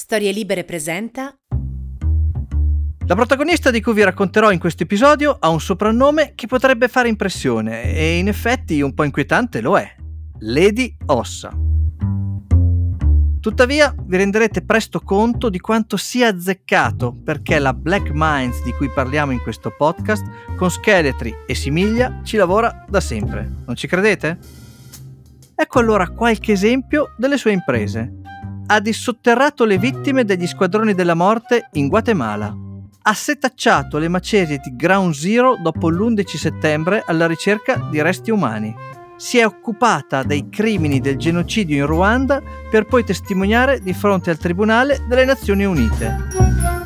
Storie Libere presenta La protagonista di cui vi racconterò in questo episodio ha un soprannome che potrebbe fare impressione e in effetti un po' inquietante lo è. Lady Ossa. Tuttavia vi renderete presto conto di quanto sia azzeccato perché la Black Minds di cui parliamo in questo podcast con scheletri e simiglia ci lavora da sempre. Non ci credete? Ecco allora qualche esempio delle sue imprese. Ha dissotterrato le vittime degli squadroni della morte in Guatemala. Ha setacciato le macerie di Ground Zero dopo l'11 settembre alla ricerca di resti umani si è occupata dei crimini del genocidio in Ruanda per poi testimoniare di fronte al Tribunale delle Nazioni Unite.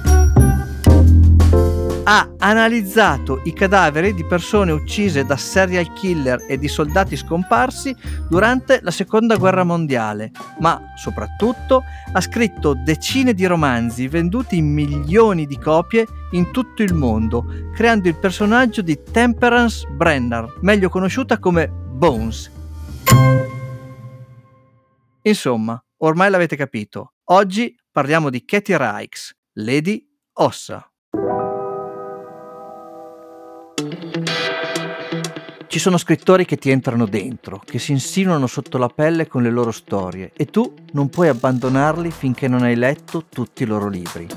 Ha analizzato i cadaveri di persone uccise da serial killer e di soldati scomparsi durante la Seconda Guerra Mondiale, ma soprattutto ha scritto decine di romanzi venduti in milioni di copie in tutto il mondo, creando il personaggio di Temperance Brenner, meglio conosciuta come Bones. Insomma, ormai l'avete capito. Oggi parliamo di Katie Rikes, Lady Ossa. Ci sono scrittori che ti entrano dentro, che si insinuano sotto la pelle con le loro storie e tu non puoi abbandonarli finché non hai letto tutti i loro libri.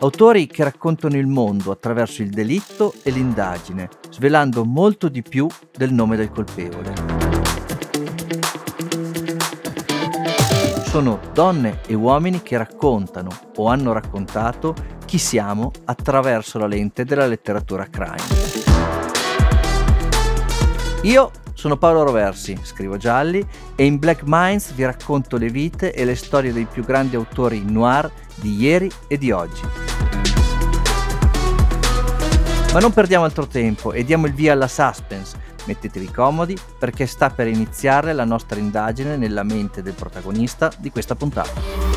Autori che raccontano il mondo attraverso il delitto e l'indagine, svelando molto di più del nome del colpevole. Sono donne e uomini che raccontano o hanno raccontato chi siamo attraverso la lente della letteratura crime. Io sono Paolo Roversi, scrivo gialli e in Black Minds vi racconto le vite e le storie dei più grandi autori noir di ieri e di oggi. Ma non perdiamo altro tempo e diamo il via alla suspense. Mettetevi comodi perché sta per iniziare la nostra indagine nella mente del protagonista di questa puntata.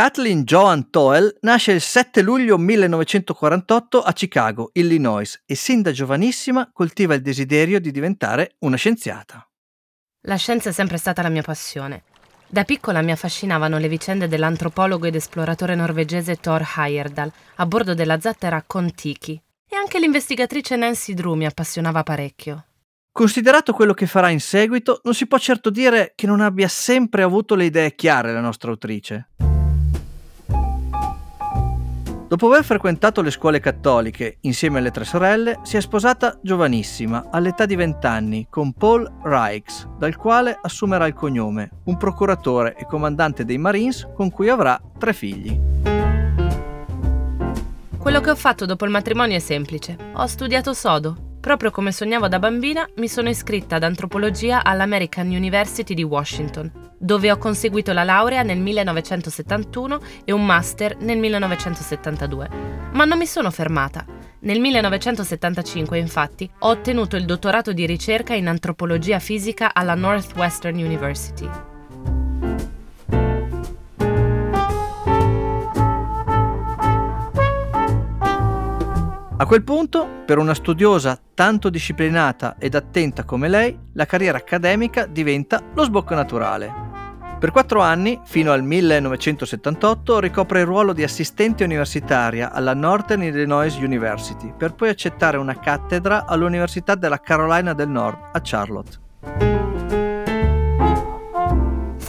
Kathleen Joan Toel nasce il 7 luglio 1948 a Chicago, Illinois, e sin da giovanissima coltiva il desiderio di diventare una scienziata. La scienza è sempre stata la mia passione. Da piccola mi affascinavano le vicende dell'antropologo ed esploratore norvegese Thor Heyerdahl a bordo della zattera Kon-Tiki. E anche l'investigatrice Nancy Drew mi appassionava parecchio. Considerato quello che farà in seguito, non si può certo dire che non abbia sempre avuto le idee chiare la nostra autrice. Dopo aver frequentato le scuole cattoliche insieme alle tre sorelle, si è sposata giovanissima, all'età di 20 anni, con Paul Rikes, dal quale assumerà il cognome, un procuratore e comandante dei Marines con cui avrà tre figli. Quello che ho fatto dopo il matrimonio è semplice. Ho studiato sodo, Proprio come sognavo da bambina, mi sono iscritta ad antropologia all'American University di Washington, dove ho conseguito la laurea nel 1971 e un master nel 1972. Ma non mi sono fermata. Nel 1975, infatti, ho ottenuto il dottorato di ricerca in antropologia fisica alla Northwestern University. A quel punto, per una studiosa tanto disciplinata ed attenta come lei, la carriera accademica diventa lo sbocco naturale. Per quattro anni, fino al 1978, ricopre il ruolo di assistente universitaria alla Northern Illinois University, per poi accettare una cattedra all'Università della Carolina del Nord a Charlotte.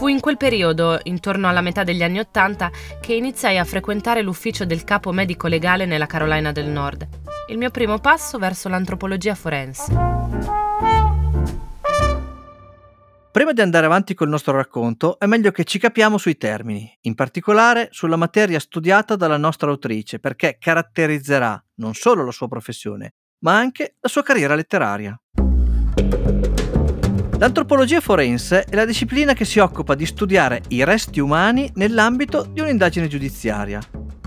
Fu in quel periodo, intorno alla metà degli anni Ottanta, che iniziai a frequentare l'ufficio del capo medico legale nella Carolina del Nord, il mio primo passo verso l'antropologia forense. Prima di andare avanti col nostro racconto, è meglio che ci capiamo sui termini, in particolare sulla materia studiata dalla nostra autrice, perché caratterizzerà non solo la sua professione, ma anche la sua carriera letteraria. L'antropologia forense è la disciplina che si occupa di studiare i resti umani nell'ambito di un'indagine giudiziaria.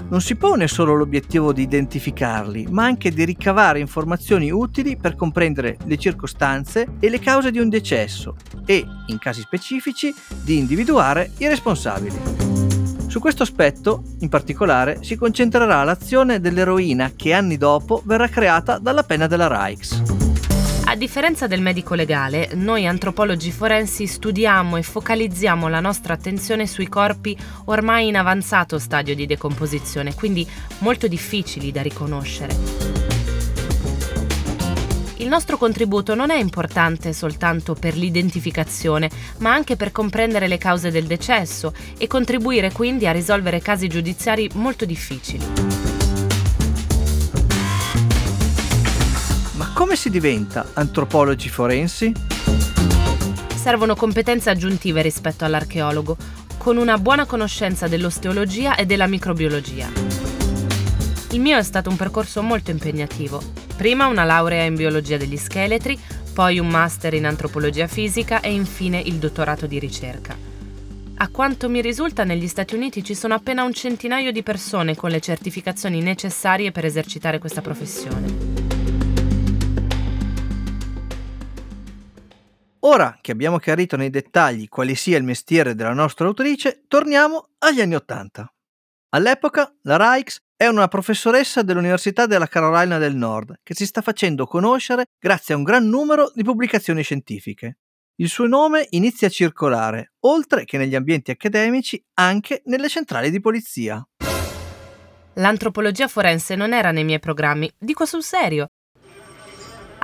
Non si pone solo l'obiettivo di identificarli, ma anche di ricavare informazioni utili per comprendere le circostanze e le cause di un decesso e, in casi specifici, di individuare i responsabili. Su questo aspetto, in particolare, si concentrerà l'azione dell'eroina che anni dopo verrà creata dalla penna della Rijks. A differenza del medico legale, noi antropologi forensi studiamo e focalizziamo la nostra attenzione sui corpi ormai in avanzato stadio di decomposizione, quindi molto difficili da riconoscere. Il nostro contributo non è importante soltanto per l'identificazione, ma anche per comprendere le cause del decesso e contribuire quindi a risolvere casi giudiziari molto difficili. Come si diventa antropologi forensi? Servono competenze aggiuntive rispetto all'archeologo, con una buona conoscenza dell'osteologia e della microbiologia. Il mio è stato un percorso molto impegnativo. Prima una laurea in biologia degli scheletri, poi un master in antropologia fisica e infine il dottorato di ricerca. A quanto mi risulta negli Stati Uniti ci sono appena un centinaio di persone con le certificazioni necessarie per esercitare questa professione. Ora che abbiamo chiarito nei dettagli quale sia il mestiere della nostra autrice, torniamo agli anni Ottanta. All'epoca la Rikes è una professoressa dell'Università della Carolina del Nord che si sta facendo conoscere grazie a un gran numero di pubblicazioni scientifiche. Il suo nome inizia a circolare, oltre che negli ambienti accademici, anche nelle centrali di polizia. L'antropologia forense non era nei miei programmi, dico sul serio.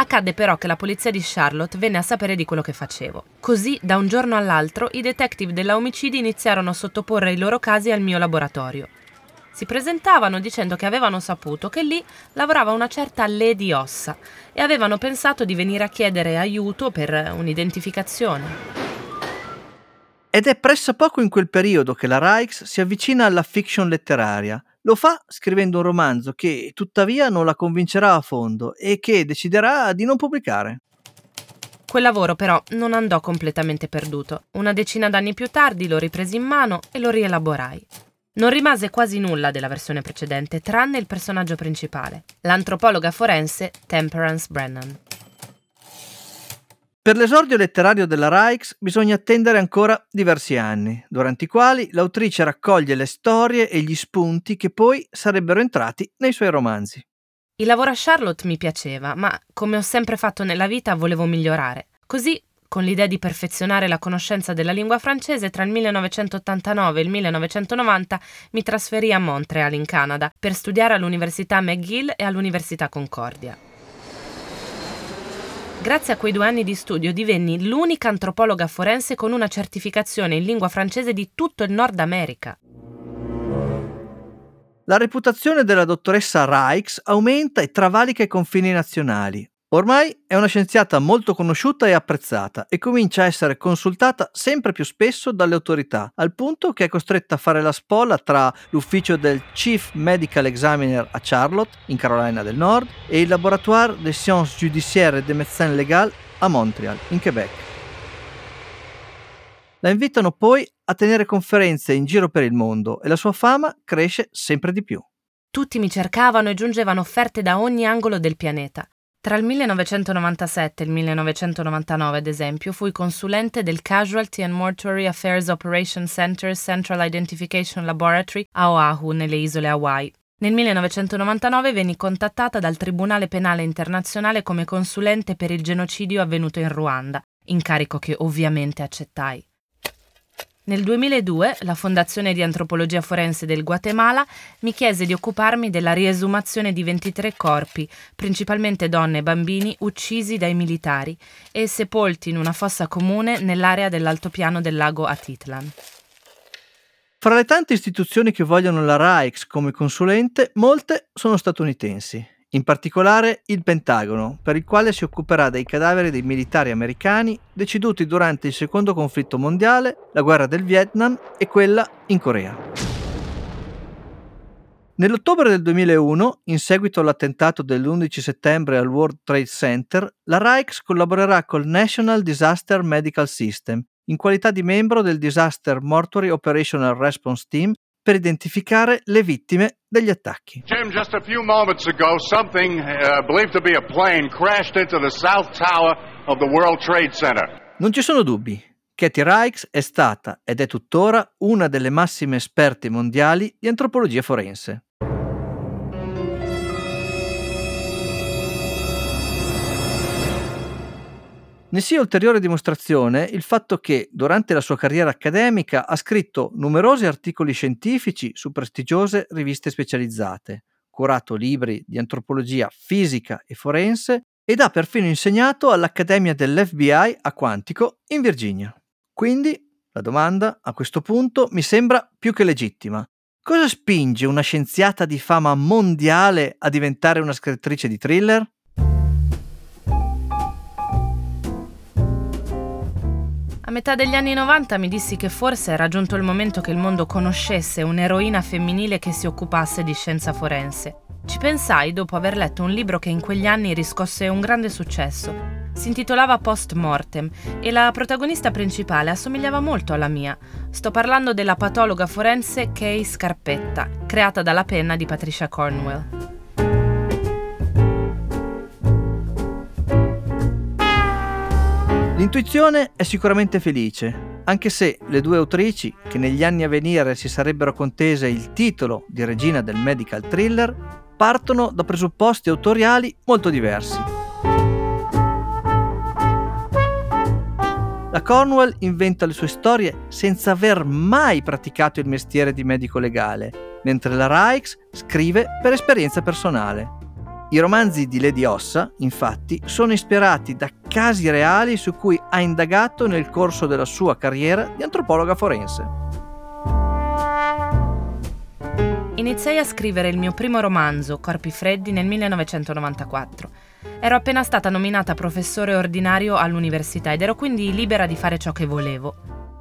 Accadde però che la polizia di Charlotte venne a sapere di quello che facevo. Così, da un giorno all'altro, i detective della omicidi iniziarono a sottoporre i loro casi al mio laboratorio. Si presentavano dicendo che avevano saputo che lì lavorava una certa Lady Ossa e avevano pensato di venire a chiedere aiuto per un'identificazione. Ed è pressappoco in quel periodo che la Rijks si avvicina alla fiction letteraria, lo fa scrivendo un romanzo che tuttavia non la convincerà a fondo e che deciderà di non pubblicare. Quel lavoro però non andò completamente perduto. Una decina d'anni più tardi lo ripresi in mano e lo rielaborai. Non rimase quasi nulla della versione precedente, tranne il personaggio principale, l'antropologa forense Temperance Brennan. Per l'esordio letterario della Rijks bisogna attendere ancora diversi anni, durante i quali l'autrice raccoglie le storie e gli spunti che poi sarebbero entrati nei suoi romanzi. Il lavoro a Charlotte mi piaceva, ma come ho sempre fatto nella vita volevo migliorare. Così, con l'idea di perfezionare la conoscenza della lingua francese, tra il 1989 e il 1990 mi trasferì a Montreal, in Canada, per studiare all'Università McGill e all'Università Concordia. Grazie a quei due anni di studio divenni l'unica antropologa forense con una certificazione in lingua francese di tutto il Nord America. La reputazione della dottoressa Rijks aumenta e travalica i confini nazionali. Ormai è una scienziata molto conosciuta e apprezzata e comincia a essere consultata sempre più spesso dalle autorità, al punto che è costretta a fare la spola tra l'ufficio del Chief Medical Examiner a Charlotte, in Carolina del Nord, e il Laboratoire des Sciences Judiciaires et des Médecins Légaux a Montreal, in Quebec. La invitano poi a tenere conferenze in giro per il mondo e la sua fama cresce sempre di più. Tutti mi cercavano e giungevano offerte da ogni angolo del pianeta. Tra il 1997 e il 1999, ad esempio, fui consulente del Casualty and Mortuary Affairs Operation Center Central Identification Laboratory a Oahu, nelle isole Hawaii. Nel 1999 venni contattata dal Tribunale Penale Internazionale come consulente per il genocidio avvenuto in Ruanda, incarico che ovviamente accettai. Nel 2002 la Fondazione di Antropologia Forense del Guatemala mi chiese di occuparmi della riesumazione di 23 corpi, principalmente donne e bambini, uccisi dai militari e sepolti in una fossa comune nell'area dell'altopiano del lago Atitlan. Fra le tante istituzioni che vogliono la Rijks come consulente, molte sono statunitensi in particolare il Pentagono, per il quale si occuperà dei cadaveri dei militari americani deceduti durante il secondo conflitto mondiale, la guerra del Vietnam e quella in Corea. Nell'ottobre del 2001, in seguito all'attentato dell'11 settembre al World Trade Center, la Rijks collaborerà col National Disaster Medical System in qualità di membro del Disaster Mortuary Operational Response Team per identificare le vittime degli attacchi. Jim, just a few moments ago, something uh, believed to be a plane crashed into the south tower of the World Trade Center. Non ci sono dubbi. Katie Rikes è stata ed è tuttora una delle massime esperte mondiali di antropologia forense. Ne sia ulteriore dimostrazione il fatto che, durante la sua carriera accademica, ha scritto numerosi articoli scientifici su prestigiose riviste specializzate, curato libri di antropologia fisica e forense ed ha perfino insegnato all'Accademia dell'FBI a Quantico in Virginia. Quindi, la domanda a questo punto mi sembra più che legittima. Cosa spinge una scienziata di fama mondiale a diventare una scrittrice di thriller? A metà degli anni 90 mi dissi che forse era giunto il momento che il mondo conoscesse un'eroina femminile che si occupasse di scienza forense. Ci pensai dopo aver letto un libro che in quegli anni riscosse un grande successo. Si intitolava Post Mortem e la protagonista principale assomigliava molto alla mia. Sto parlando della patologa forense Kay Scarpetta, creata dalla penna di Patricia Cornwell. L'intuizione è sicuramente felice, anche se le due autrici, che negli anni a venire si sarebbero contese il titolo di regina del medical thriller, partono da presupposti autoriali molto diversi. La Cornwell inventa le sue storie senza aver mai praticato il mestiere di medico legale, mentre la Rikes scrive per esperienza personale. I romanzi di Lady Ossa, infatti, sono ispirati da casi reali su cui ha indagato nel corso della sua carriera di antropologa forense. Iniziai a scrivere il mio primo romanzo, Corpi Freddi, nel 1994. Ero appena stata nominata professore ordinario all'università ed ero quindi libera di fare ciò che volevo.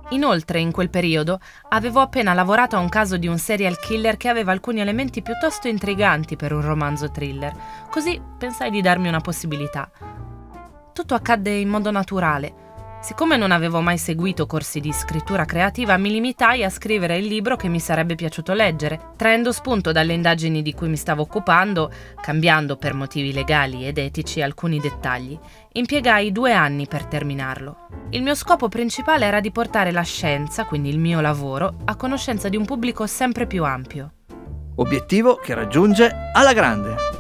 Inoltre, in quel periodo, avevo appena lavorato a un caso di un serial killer che aveva alcuni elementi piuttosto intriganti per un romanzo thriller, così pensai di darmi una possibilità. Tutto accadde in modo naturale. Siccome non avevo mai seguito corsi di scrittura creativa, mi limitai a scrivere il libro che mi sarebbe piaciuto leggere, traendo spunto dalle indagini di cui mi stavo occupando, cambiando per motivi legali ed etici alcuni dettagli. Impiegai due anni per terminarlo. Il mio scopo principale era di portare la scienza, quindi il mio lavoro, a conoscenza di un pubblico sempre più ampio. Obiettivo che raggiunge alla grande.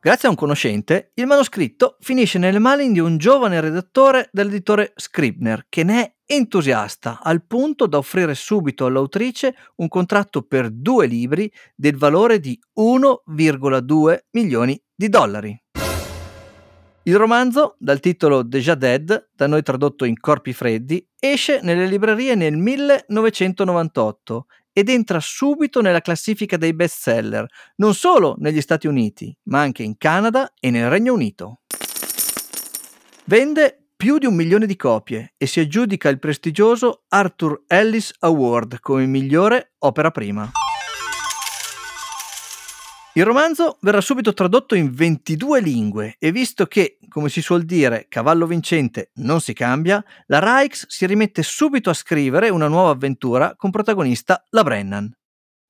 Grazie a un conoscente, il manoscritto finisce nelle mani di un giovane redattore dell'editore Scribner, che ne è entusiasta al punto da offrire subito all'autrice un contratto per due libri del valore di 1,2 milioni di dollari. Il romanzo, dal titolo Déjà Dead, da noi tradotto in Corpi Freddi, esce nelle librerie nel 1998 ed entra subito nella classifica dei bestseller, non solo negli Stati Uniti, ma anche in Canada e nel Regno Unito. Vende più di un milione di copie e si aggiudica il prestigioso Arthur Ellis Award come migliore opera prima. Il romanzo verrà subito tradotto in 22 lingue e visto che, come si suol dire, cavallo vincente non si cambia, la Rijks si rimette subito a scrivere una nuova avventura con protagonista la Brennan.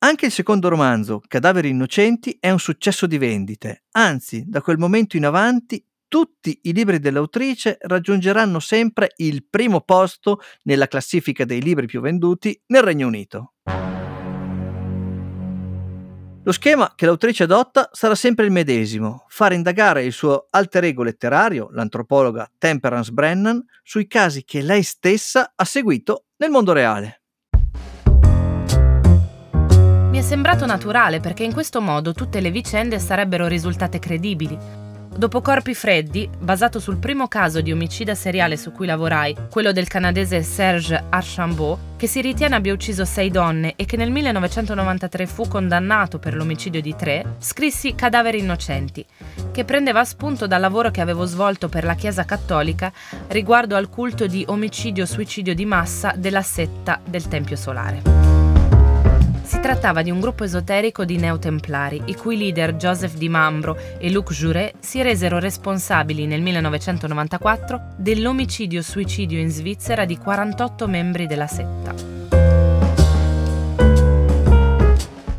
Anche il secondo romanzo, Cadaveri innocenti, è un successo di vendite, anzi, da quel momento in avanti tutti i libri dell'autrice raggiungeranno sempre il primo posto nella classifica dei libri più venduti nel Regno Unito. Lo schema che l'autrice adotta sarà sempre il medesimo, fare indagare il suo alter ego letterario, l'antropologa Temperance Brennan, sui casi che lei stessa ha seguito nel mondo reale. Mi è sembrato naturale perché in questo modo tutte le vicende sarebbero risultate credibili. Dopo Corpi Freddi, basato sul primo caso di omicida seriale su cui lavorai, quello del canadese Serge Archambault, che si ritiene abbia ucciso sei donne e che nel 1993 fu condannato per l'omicidio di tre, scrissi Cadaveri innocenti, che prendeva spunto dal lavoro che avevo svolto per la Chiesa Cattolica riguardo al culto di omicidio-suicidio di massa della setta del Tempio Solare. Si trattava di un gruppo esoterico di neotemplari, i cui leader Joseph Di Mambro e Luc Juret si resero responsabili nel 1994 dell'omicidio-suicidio in Svizzera di 48 membri della setta.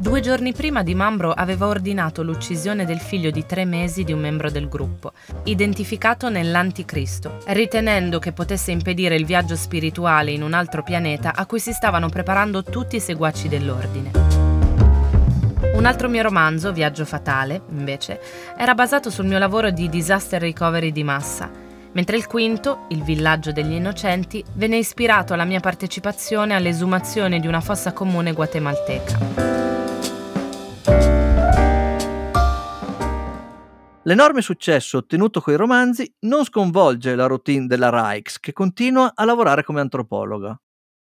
Due giorni prima Di Mambro aveva ordinato l'uccisione del figlio di tre mesi di un membro del gruppo, identificato nell'Anticristo, ritenendo che potesse impedire il viaggio spirituale in un altro pianeta a cui si stavano preparando tutti i seguaci dell'ordine. Un altro mio romanzo, Viaggio Fatale, invece, era basato sul mio lavoro di disaster recovery di massa, mentre il quinto, Il villaggio degli innocenti, venne ispirato alla mia partecipazione all'esumazione di una fossa comune guatemalteca. L'enorme successo ottenuto coi romanzi non sconvolge la routine della Rikes, che continua a lavorare come antropologa.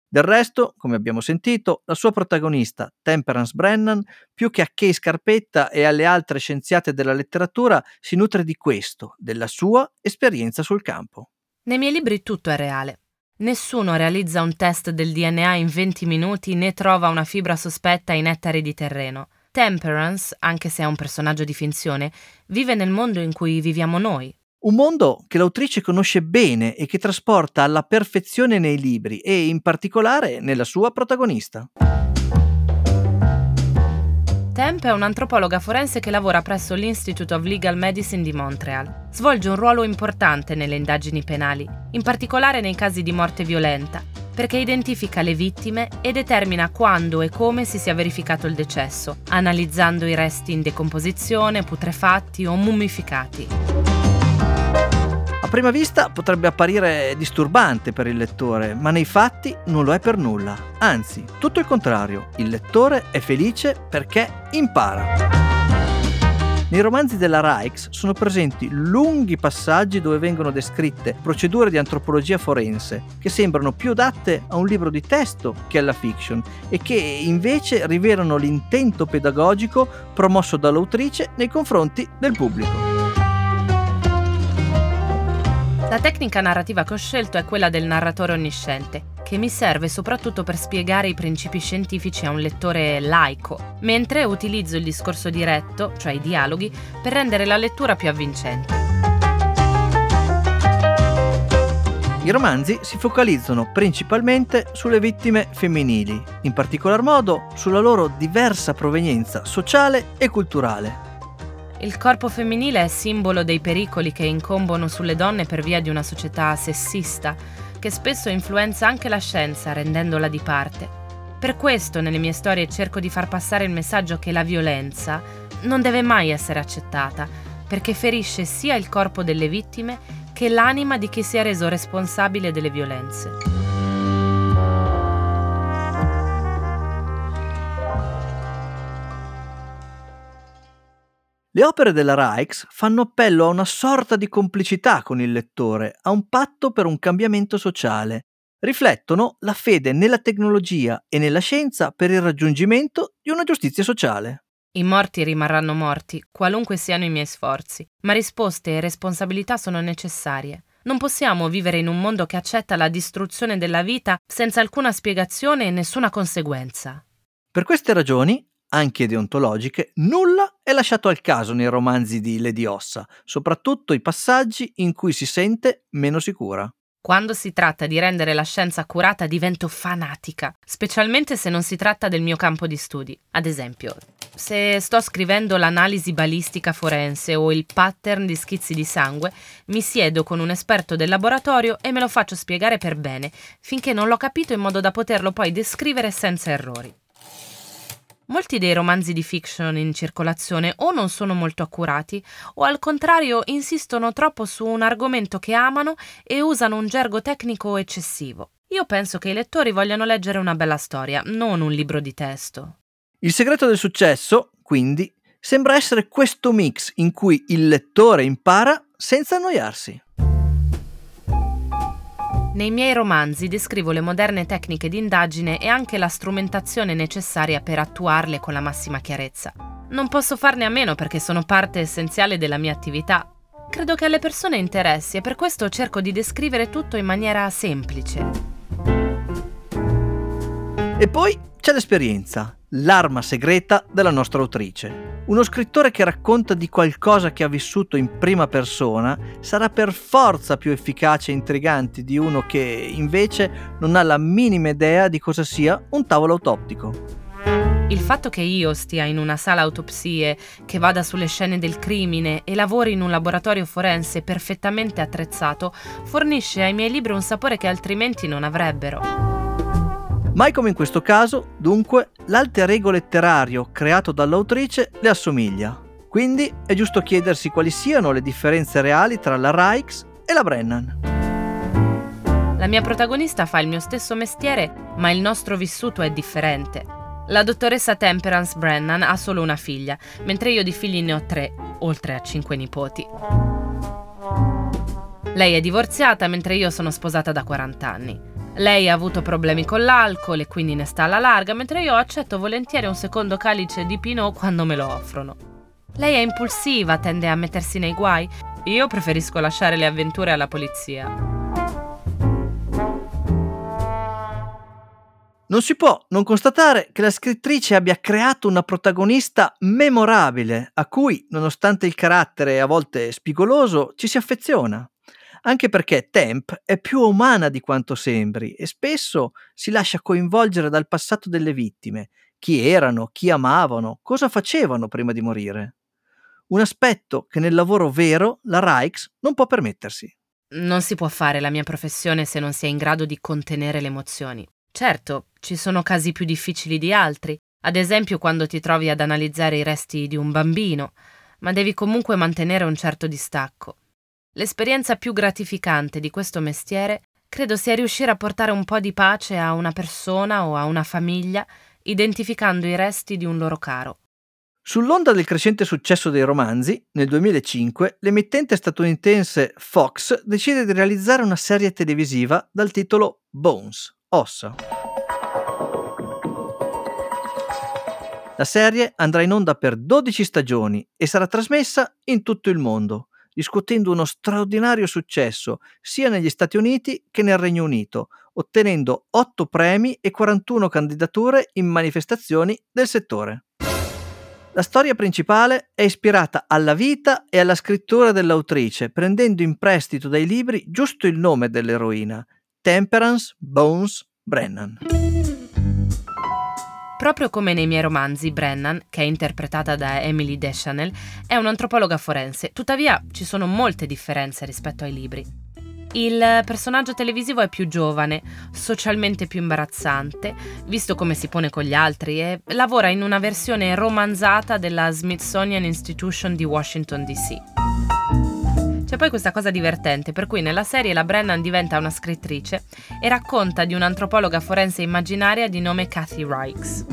Del resto, come abbiamo sentito, la sua protagonista, Temperance Brennan, più che a Kay Scarpetta e alle altre scienziate della letteratura, si nutre di questo, della sua esperienza sul campo. Nei miei libri tutto è reale. Nessuno realizza un test del DNA in 20 minuti né trova una fibra sospetta in ettari di terreno. Temperance, anche se è un personaggio di finzione, vive nel mondo in cui viviamo noi. Un mondo che l'autrice conosce bene e che trasporta alla perfezione nei libri e in particolare nella sua protagonista. Temp è un'antropologa forense che lavora presso l'Institute of Legal Medicine di Montreal. Svolge un ruolo importante nelle indagini penali, in particolare nei casi di morte violenta, perché identifica le vittime e determina quando e come si sia verificato il decesso, analizzando i resti in decomposizione, putrefatti o mummificati. A prima vista potrebbe apparire disturbante per il lettore, ma nei fatti non lo è per nulla. Anzi, tutto il contrario, il lettore è felice perché impara. Nei romanzi della Rijks sono presenti lunghi passaggi dove vengono descritte procedure di antropologia forense che sembrano più adatte a un libro di testo che alla fiction e che invece rivelano l'intento pedagogico promosso dall'autrice nei confronti del pubblico. La tecnica narrativa che ho scelto è quella del narratore onnisciente, che mi serve soprattutto per spiegare i principi scientifici a un lettore laico, mentre utilizzo il discorso diretto, cioè i dialoghi, per rendere la lettura più avvincente. I romanzi si focalizzano principalmente sulle vittime femminili, in particolar modo sulla loro diversa provenienza sociale e culturale. Il corpo femminile è simbolo dei pericoli che incombono sulle donne per via di una società sessista, che spesso influenza anche la scienza rendendola di parte. Per questo nelle mie storie cerco di far passare il messaggio che la violenza non deve mai essere accettata, perché ferisce sia il corpo delle vittime che l'anima di chi si è reso responsabile delle violenze. Le opere della Rijks fanno appello a una sorta di complicità con il lettore, a un patto per un cambiamento sociale. Riflettono la fede nella tecnologia e nella scienza per il raggiungimento di una giustizia sociale. I morti rimarranno morti, qualunque siano i miei sforzi, ma risposte e responsabilità sono necessarie. Non possiamo vivere in un mondo che accetta la distruzione della vita senza alcuna spiegazione e nessuna conseguenza. Per queste ragioni, anche deontologiche, nulla è lasciato al caso nei romanzi di Lady Ossa, soprattutto i passaggi in cui si sente meno sicura. Quando si tratta di rendere la scienza accurata divento fanatica, specialmente se non si tratta del mio campo di studi. Ad esempio, se sto scrivendo l'analisi balistica forense o il pattern di schizzi di sangue, mi siedo con un esperto del laboratorio e me lo faccio spiegare per bene, finché non l'ho capito in modo da poterlo poi descrivere senza errori. Molti dei romanzi di fiction in circolazione o non sono molto accurati o al contrario insistono troppo su un argomento che amano e usano un gergo tecnico eccessivo. Io penso che i lettori vogliano leggere una bella storia, non un libro di testo. Il segreto del successo, quindi, Sembra essere questo mix in cui il lettore impara senza annoiarsi. Nei miei romanzi descrivo le moderne tecniche di indagine e anche la strumentazione necessaria per attuarle con la massima chiarezza. Non posso farne a meno perché sono parte essenziale della mia attività. Credo che alle persone interessi e per questo cerco di descrivere tutto in maniera semplice. E poi c'è l'esperienza, l'arma segreta della nostra autrice. Uno scrittore che racconta di qualcosa che ha vissuto in prima persona sarà per forza più efficace e intrigante di uno che invece non ha la minima idea di cosa sia un tavolo autoptico. Il fatto che io stia in una sala autopsie, che vada sulle scene del crimine e lavori in un laboratorio forense perfettamente attrezzato, fornisce ai miei libri un sapore che altrimenti non avrebbero. Mai come in questo caso, dunque, l'alter ego letterario creato dall'autrice le assomiglia. Quindi è giusto chiedersi quali siano le differenze reali tra la Rikes e la Brennan. La mia protagonista fa il mio stesso mestiere, ma il nostro vissuto è differente. La dottoressa Temperance Brennan ha solo una figlia, mentre io di figli ne ho tre, oltre a cinque nipoti. Lei è divorziata mentre io sono sposata da 40 anni. Lei ha avuto problemi con l'alcol e quindi ne sta alla larga, mentre io accetto volentieri un secondo calice di Pinot quando me lo offrono. Lei è impulsiva, tende a mettersi nei guai. Io preferisco lasciare le avventure alla polizia. Non si può non constatare che la scrittrice abbia creato una protagonista memorabile, a cui, nonostante il carattere a volte spigoloso, ci si affeziona anche perché Temp è più umana di quanto sembri e spesso si lascia coinvolgere dal passato delle vittime, chi erano, chi amavano, cosa facevano prima di morire. Un aspetto che nel lavoro vero la Rijks non può permettersi. Non si può fare la mia professione se non si è in grado di contenere le emozioni. Certo, ci sono casi più difficili di altri, ad esempio quando ti trovi ad analizzare i resti di un bambino, ma devi comunque mantenere un certo distacco. L'esperienza più gratificante di questo mestiere credo sia riuscire a portare un po' di pace a una persona o a una famiglia identificando i resti di un loro caro. Sull'onda del crescente successo dei romanzi, nel 2005 l'emittente statunitense Fox decide di realizzare una serie televisiva dal titolo Bones, Ossa. La serie andrà in onda per 12 stagioni e sarà trasmessa in tutto il mondo riscuotendo uno straordinario successo sia negli Stati Uniti che nel Regno Unito, ottenendo 8 premi e 41 candidature in manifestazioni del settore. La storia principale è ispirata alla vita e alla scrittura dell'autrice, prendendo in prestito dai libri giusto il nome dell'eroina, Temperance Bones Brennan. Proprio come nei miei romanzi, Brennan, che è interpretata da Emily Deschanel, è un'antropologa forense, tuttavia ci sono molte differenze rispetto ai libri. Il personaggio televisivo è più giovane, socialmente più imbarazzante, visto come si pone con gli altri, e lavora in una versione romanzata della Smithsonian Institution di Washington DC. Poi questa cosa divertente, per cui nella serie la Brennan diventa una scrittrice e racconta di un'antropologa forense immaginaria di nome Kathy Rikes.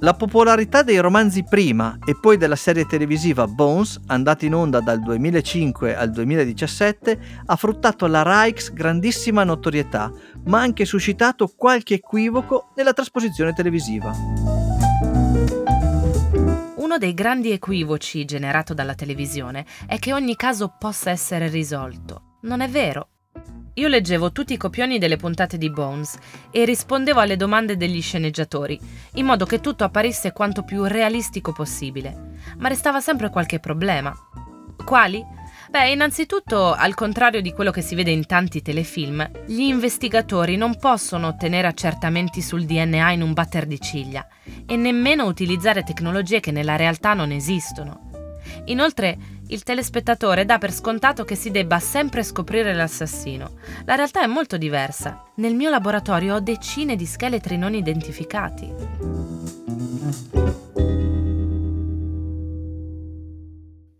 La popolarità dei romanzi prima e poi della serie televisiva Bones, andata in onda dal 2005 al 2017, ha fruttato alla Rikes grandissima notorietà, ma ha anche suscitato qualche equivoco nella trasposizione televisiva. Uno dei grandi equivoci generato dalla televisione è che ogni caso possa essere risolto. Non è vero. Io leggevo tutti i copioni delle puntate di Bones e rispondevo alle domande degli sceneggiatori, in modo che tutto apparisse quanto più realistico possibile. Ma restava sempre qualche problema. Quali? Beh, innanzitutto, al contrario di quello che si vede in tanti telefilm, gli investigatori non possono ottenere accertamenti sul DNA in un batter di ciglia e nemmeno utilizzare tecnologie che nella realtà non esistono. Inoltre, il telespettatore dà per scontato che si debba sempre scoprire l'assassino. La realtà è molto diversa. Nel mio laboratorio ho decine di scheletri non identificati.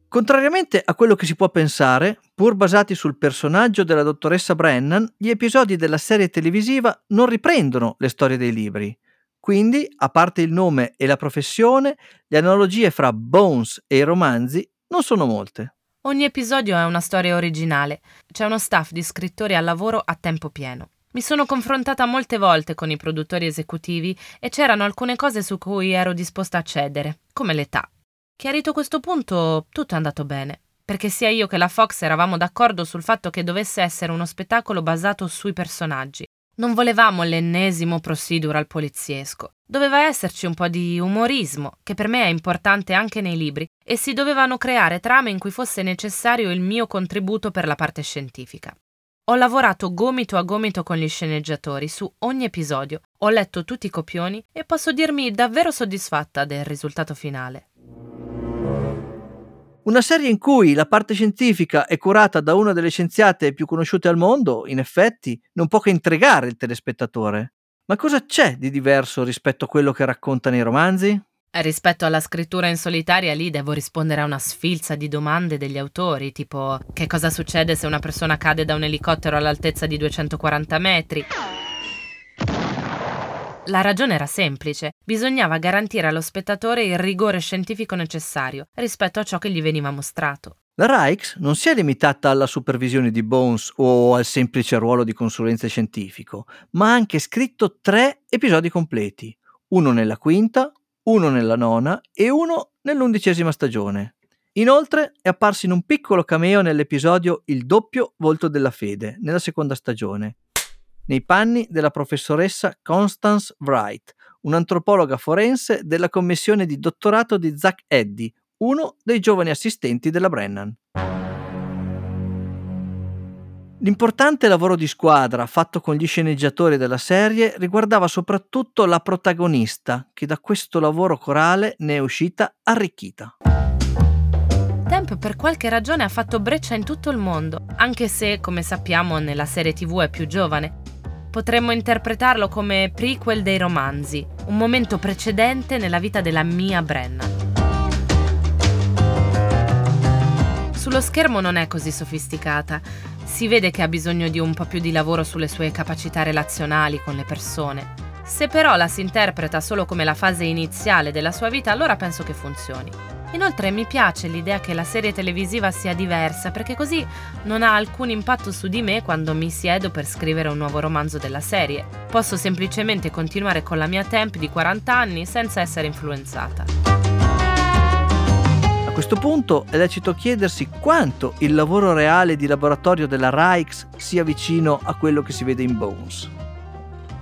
Contrariamente a quello che si può pensare, pur basati sul personaggio della dottoressa Brennan, gli episodi della serie televisiva non riprendono le storie dei libri. Quindi, a parte il nome e la professione, le analogie fra Bones e i romanzi non sono molte. Ogni episodio è una storia originale. C'è uno staff di scrittori al lavoro a tempo pieno. Mi sono confrontata molte volte con i produttori esecutivi e c'erano alcune cose su cui ero disposta a cedere, come l'età. Chiarito questo punto, tutto è andato bene, perché sia io che la Fox eravamo d'accordo sul fatto che dovesse essere uno spettacolo basato sui personaggi. Non volevamo l'ennesimo procedural poliziesco. Doveva esserci un po' di umorismo, che per me è importante anche nei libri, e si dovevano creare trame in cui fosse necessario il mio contributo per la parte scientifica. Ho lavorato gomito a gomito con gli sceneggiatori su ogni episodio, ho letto tutti i copioni e posso dirmi davvero soddisfatta del risultato finale. Una serie in cui la parte scientifica è curata da una delle scienziate più conosciute al mondo, in effetti, non può che intrigare il telespettatore. Ma cosa c'è di diverso rispetto a quello che racconta nei romanzi? Rispetto alla scrittura in solitaria, lì devo rispondere a una sfilza di domande degli autori, tipo che cosa succede se una persona cade da un elicottero all'altezza di 240 metri? La ragione era semplice, bisognava garantire allo spettatore il rigore scientifico necessario rispetto a ciò che gli veniva mostrato. La Rikes non si è limitata alla supervisione di Bones o al semplice ruolo di consulenza scientifico, ma ha anche scritto tre episodi completi, uno nella quinta, uno nella nona e uno nell'undicesima stagione. Inoltre è apparso in un piccolo cameo nell'episodio Il doppio volto della fede, nella seconda stagione, nei panni della professoressa Constance Wright, un'antropologa forense della commissione di dottorato di Zach Eddy, uno dei giovani assistenti della Brennan. L'importante lavoro di squadra fatto con gli sceneggiatori della serie riguardava soprattutto la protagonista, che da questo lavoro corale ne è uscita arricchita. Temp per qualche ragione ha fatto breccia in tutto il mondo, anche se, come sappiamo, nella serie TV è più giovane. Potremmo interpretarlo come prequel dei romanzi, un momento precedente nella vita della mia Brennan. Sullo schermo non è così sofisticata, si vede che ha bisogno di un po' più di lavoro sulle sue capacità relazionali con le persone. Se però la si interpreta solo come la fase iniziale della sua vita, allora penso che funzioni. Inoltre mi piace l'idea che la serie televisiva sia diversa perché così non ha alcun impatto su di me quando mi siedo per scrivere un nuovo romanzo della serie. Posso semplicemente continuare con la mia temp di 40 anni senza essere influenzata. A questo punto è lecito chiedersi quanto il lavoro reale di laboratorio della Rijks sia vicino a quello che si vede in Bones.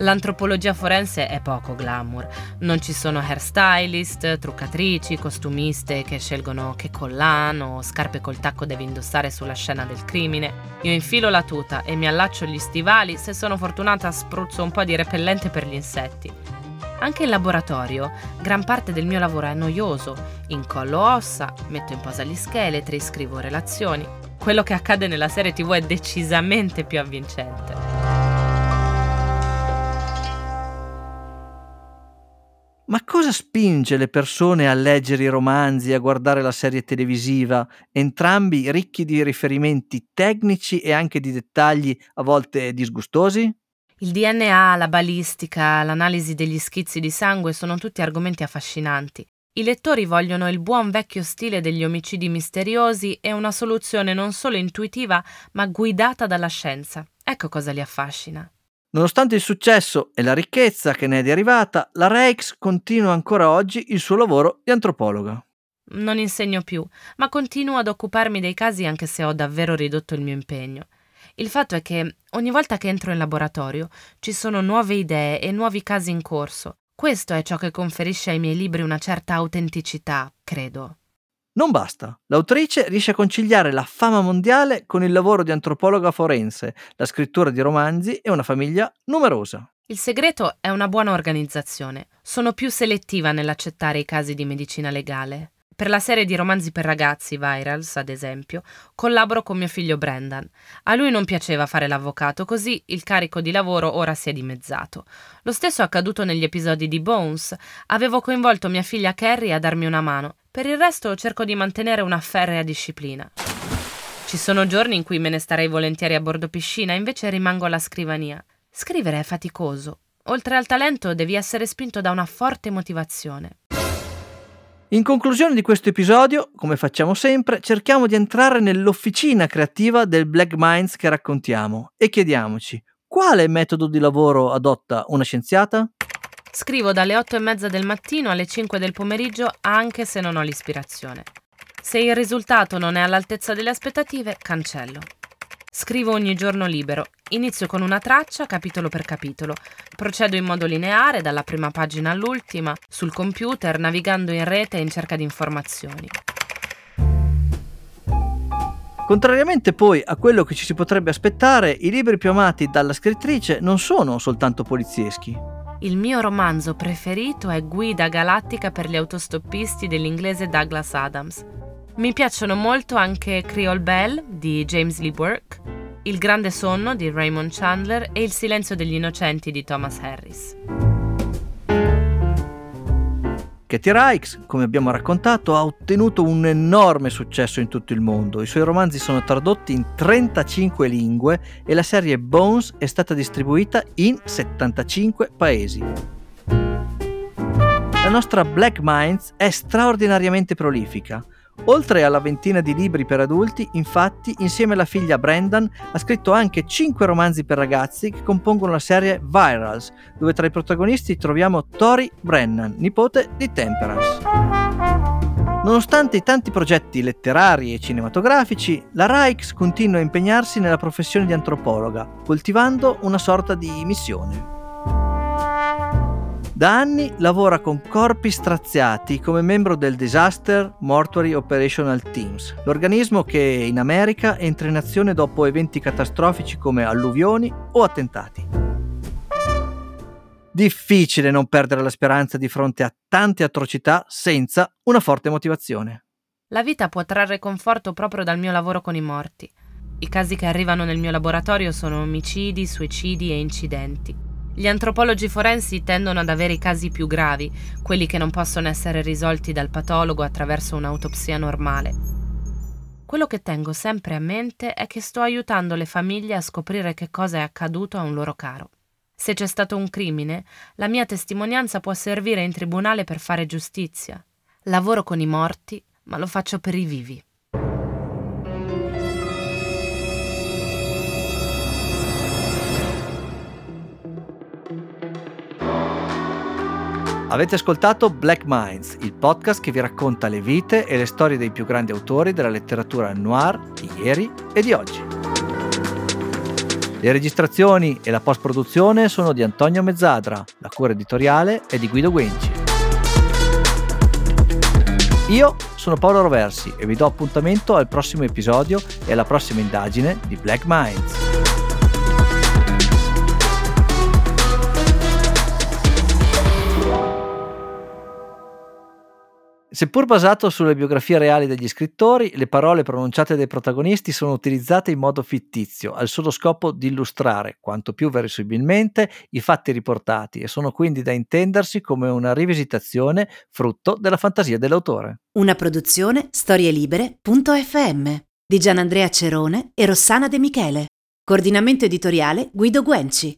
L'antropologia forense è poco glamour. Non ci sono hairstylist, truccatrici, costumiste che scelgono che collano o scarpe col tacco devi indossare sulla scena del crimine. Io infilo la tuta e mi allaccio gli stivali, se sono fortunata spruzzo un po' di repellente per gli insetti. Anche in laboratorio, gran parte del mio lavoro è noioso. Incollo ossa, metto in posa gli scheletri, scrivo relazioni. Quello che accade nella serie TV è decisamente più avvincente. Ma cosa spinge le persone a leggere i romanzi a guardare la serie televisiva, entrambi ricchi di riferimenti tecnici e anche di dettagli a volte disgustosi? Il DNA, la balistica, l'analisi degli schizzi di sangue sono tutti argomenti affascinanti. I lettori vogliono il buon vecchio stile degli omicidi misteriosi e una soluzione non solo intuitiva, ma guidata dalla scienza. Ecco cosa li affascina. Nonostante il successo e la ricchezza che ne è derivata, la Reichs continua ancora oggi il suo lavoro di antropologa. Non insegno più, ma continuo ad occuparmi dei casi anche se ho davvero ridotto il mio impegno. Il fatto è che ogni volta che entro in laboratorio ci sono nuove idee e nuovi casi in corso. Questo è ciò che conferisce ai miei libri una certa autenticità, credo. Non basta. L'autrice riesce a conciliare la fama mondiale con il lavoro di antropologa forense, la scrittura di romanzi e una famiglia numerosa. Il segreto è una buona organizzazione. Sono più selettiva nell'accettare i casi di medicina legale. Per la serie di romanzi per ragazzi, Virals, ad esempio, collaboro con mio figlio Brendan. A lui non piaceva fare l'avvocato, così il carico di lavoro ora si è dimezzato. Lo stesso è accaduto negli episodi di Bones. Avevo coinvolto mia figlia Carrie a darmi una mano. Per il resto cerco di mantenere una ferrea disciplina. Ci sono giorni in cui me ne starei volentieri a bordo piscina, invece rimango alla scrivania. Scrivere è faticoso. oltre al talento devi essere spinto da una forte motivazione. In conclusione di questo episodio, come facciamo sempre, cerchiamo di entrare nell'officina creativa del Black Minds che raccontiamo e chiediamoci quale metodo di lavoro adotta una scienziata? Scrivo dalle 8 e mezza del mattino alle 5 del pomeriggio anche se non ho l'ispirazione. Se il risultato non è all'altezza delle aspettative, cancello. Scrivo ogni giorno libero. Inizio con una traccia, capitolo per capitolo. Procedo in modo lineare, dalla prima pagina all'ultima, sul computer, navigando in rete in cerca di informazioni. Contrariamente poi a quello che ci si potrebbe aspettare, i libri più amati dalla scrittrice non sono soltanto polizieschi. Il mio romanzo preferito è Guida galattica per gli autostoppisti dell'inglese Douglas Adams. Mi piacciono molto anche Creole Bell di James Lee Burke, Il grande sonno di Raymond Chandler e Il silenzio degli innocenti di Thomas Harris. Katie Rikes, come abbiamo raccontato, ha ottenuto un enorme successo in tutto il mondo. I suoi romanzi sono tradotti in 35 lingue e la serie Bones è stata distribuita in 75 paesi. La nostra Black Minds è straordinariamente prolifica. Oltre alla ventina di libri per adulti, infatti, insieme alla figlia Brendan ha scritto anche 5 romanzi per ragazzi che compongono la serie Virals, dove tra i protagonisti troviamo Tori Brennan, nipote di Temperance. Nonostante i tanti progetti letterari e cinematografici, la Rikes continua a impegnarsi nella professione di antropologa, coltivando una sorta di missione. Da anni lavora con corpi straziati come membro del Disaster Mortuary Operational Teams, l'organismo che in America entra in azione dopo eventi catastrofici come alluvioni o attentati. Difficile non perdere la speranza di fronte a tante atrocità senza una forte motivazione. La vita può trarre conforto proprio dal mio lavoro con i morti. I casi che arrivano nel mio laboratorio sono omicidi, suicidi e incidenti. Gli antropologi forensi tendono ad avere i casi più gravi, quelli che non possono essere risolti dal patologo attraverso un'autopsia normale. Quello che tengo sempre a mente è che sto aiutando le famiglie a scoprire che cosa è accaduto a un loro caro. Se c'è stato un crimine, la mia testimonianza può servire in tribunale per fare giustizia. Lavoro con i morti, ma lo faccio per i vivi. Avete ascoltato Black Minds, il podcast che vi racconta le vite e le storie dei più grandi autori della letteratura noir di ieri e di oggi. Le registrazioni e la post-produzione sono di Antonio Mezzadra, la cura editoriale è di Guido Guenci. Io sono Paolo Roversi e vi do appuntamento al prossimo episodio e alla prossima indagine di Black Minds. Seppur basato sulle biografie reali degli scrittori, le parole pronunciate dai protagonisti sono utilizzate in modo fittizio, al solo scopo di illustrare, quanto più verosimilmente, i fatti riportati e sono quindi da intendersi come una rivisitazione frutto della fantasia dell'autore. Una produzione storielibere.fm di Gianandrea Cerone e Rossana De Michele. Coordinamento editoriale Guido Guenci.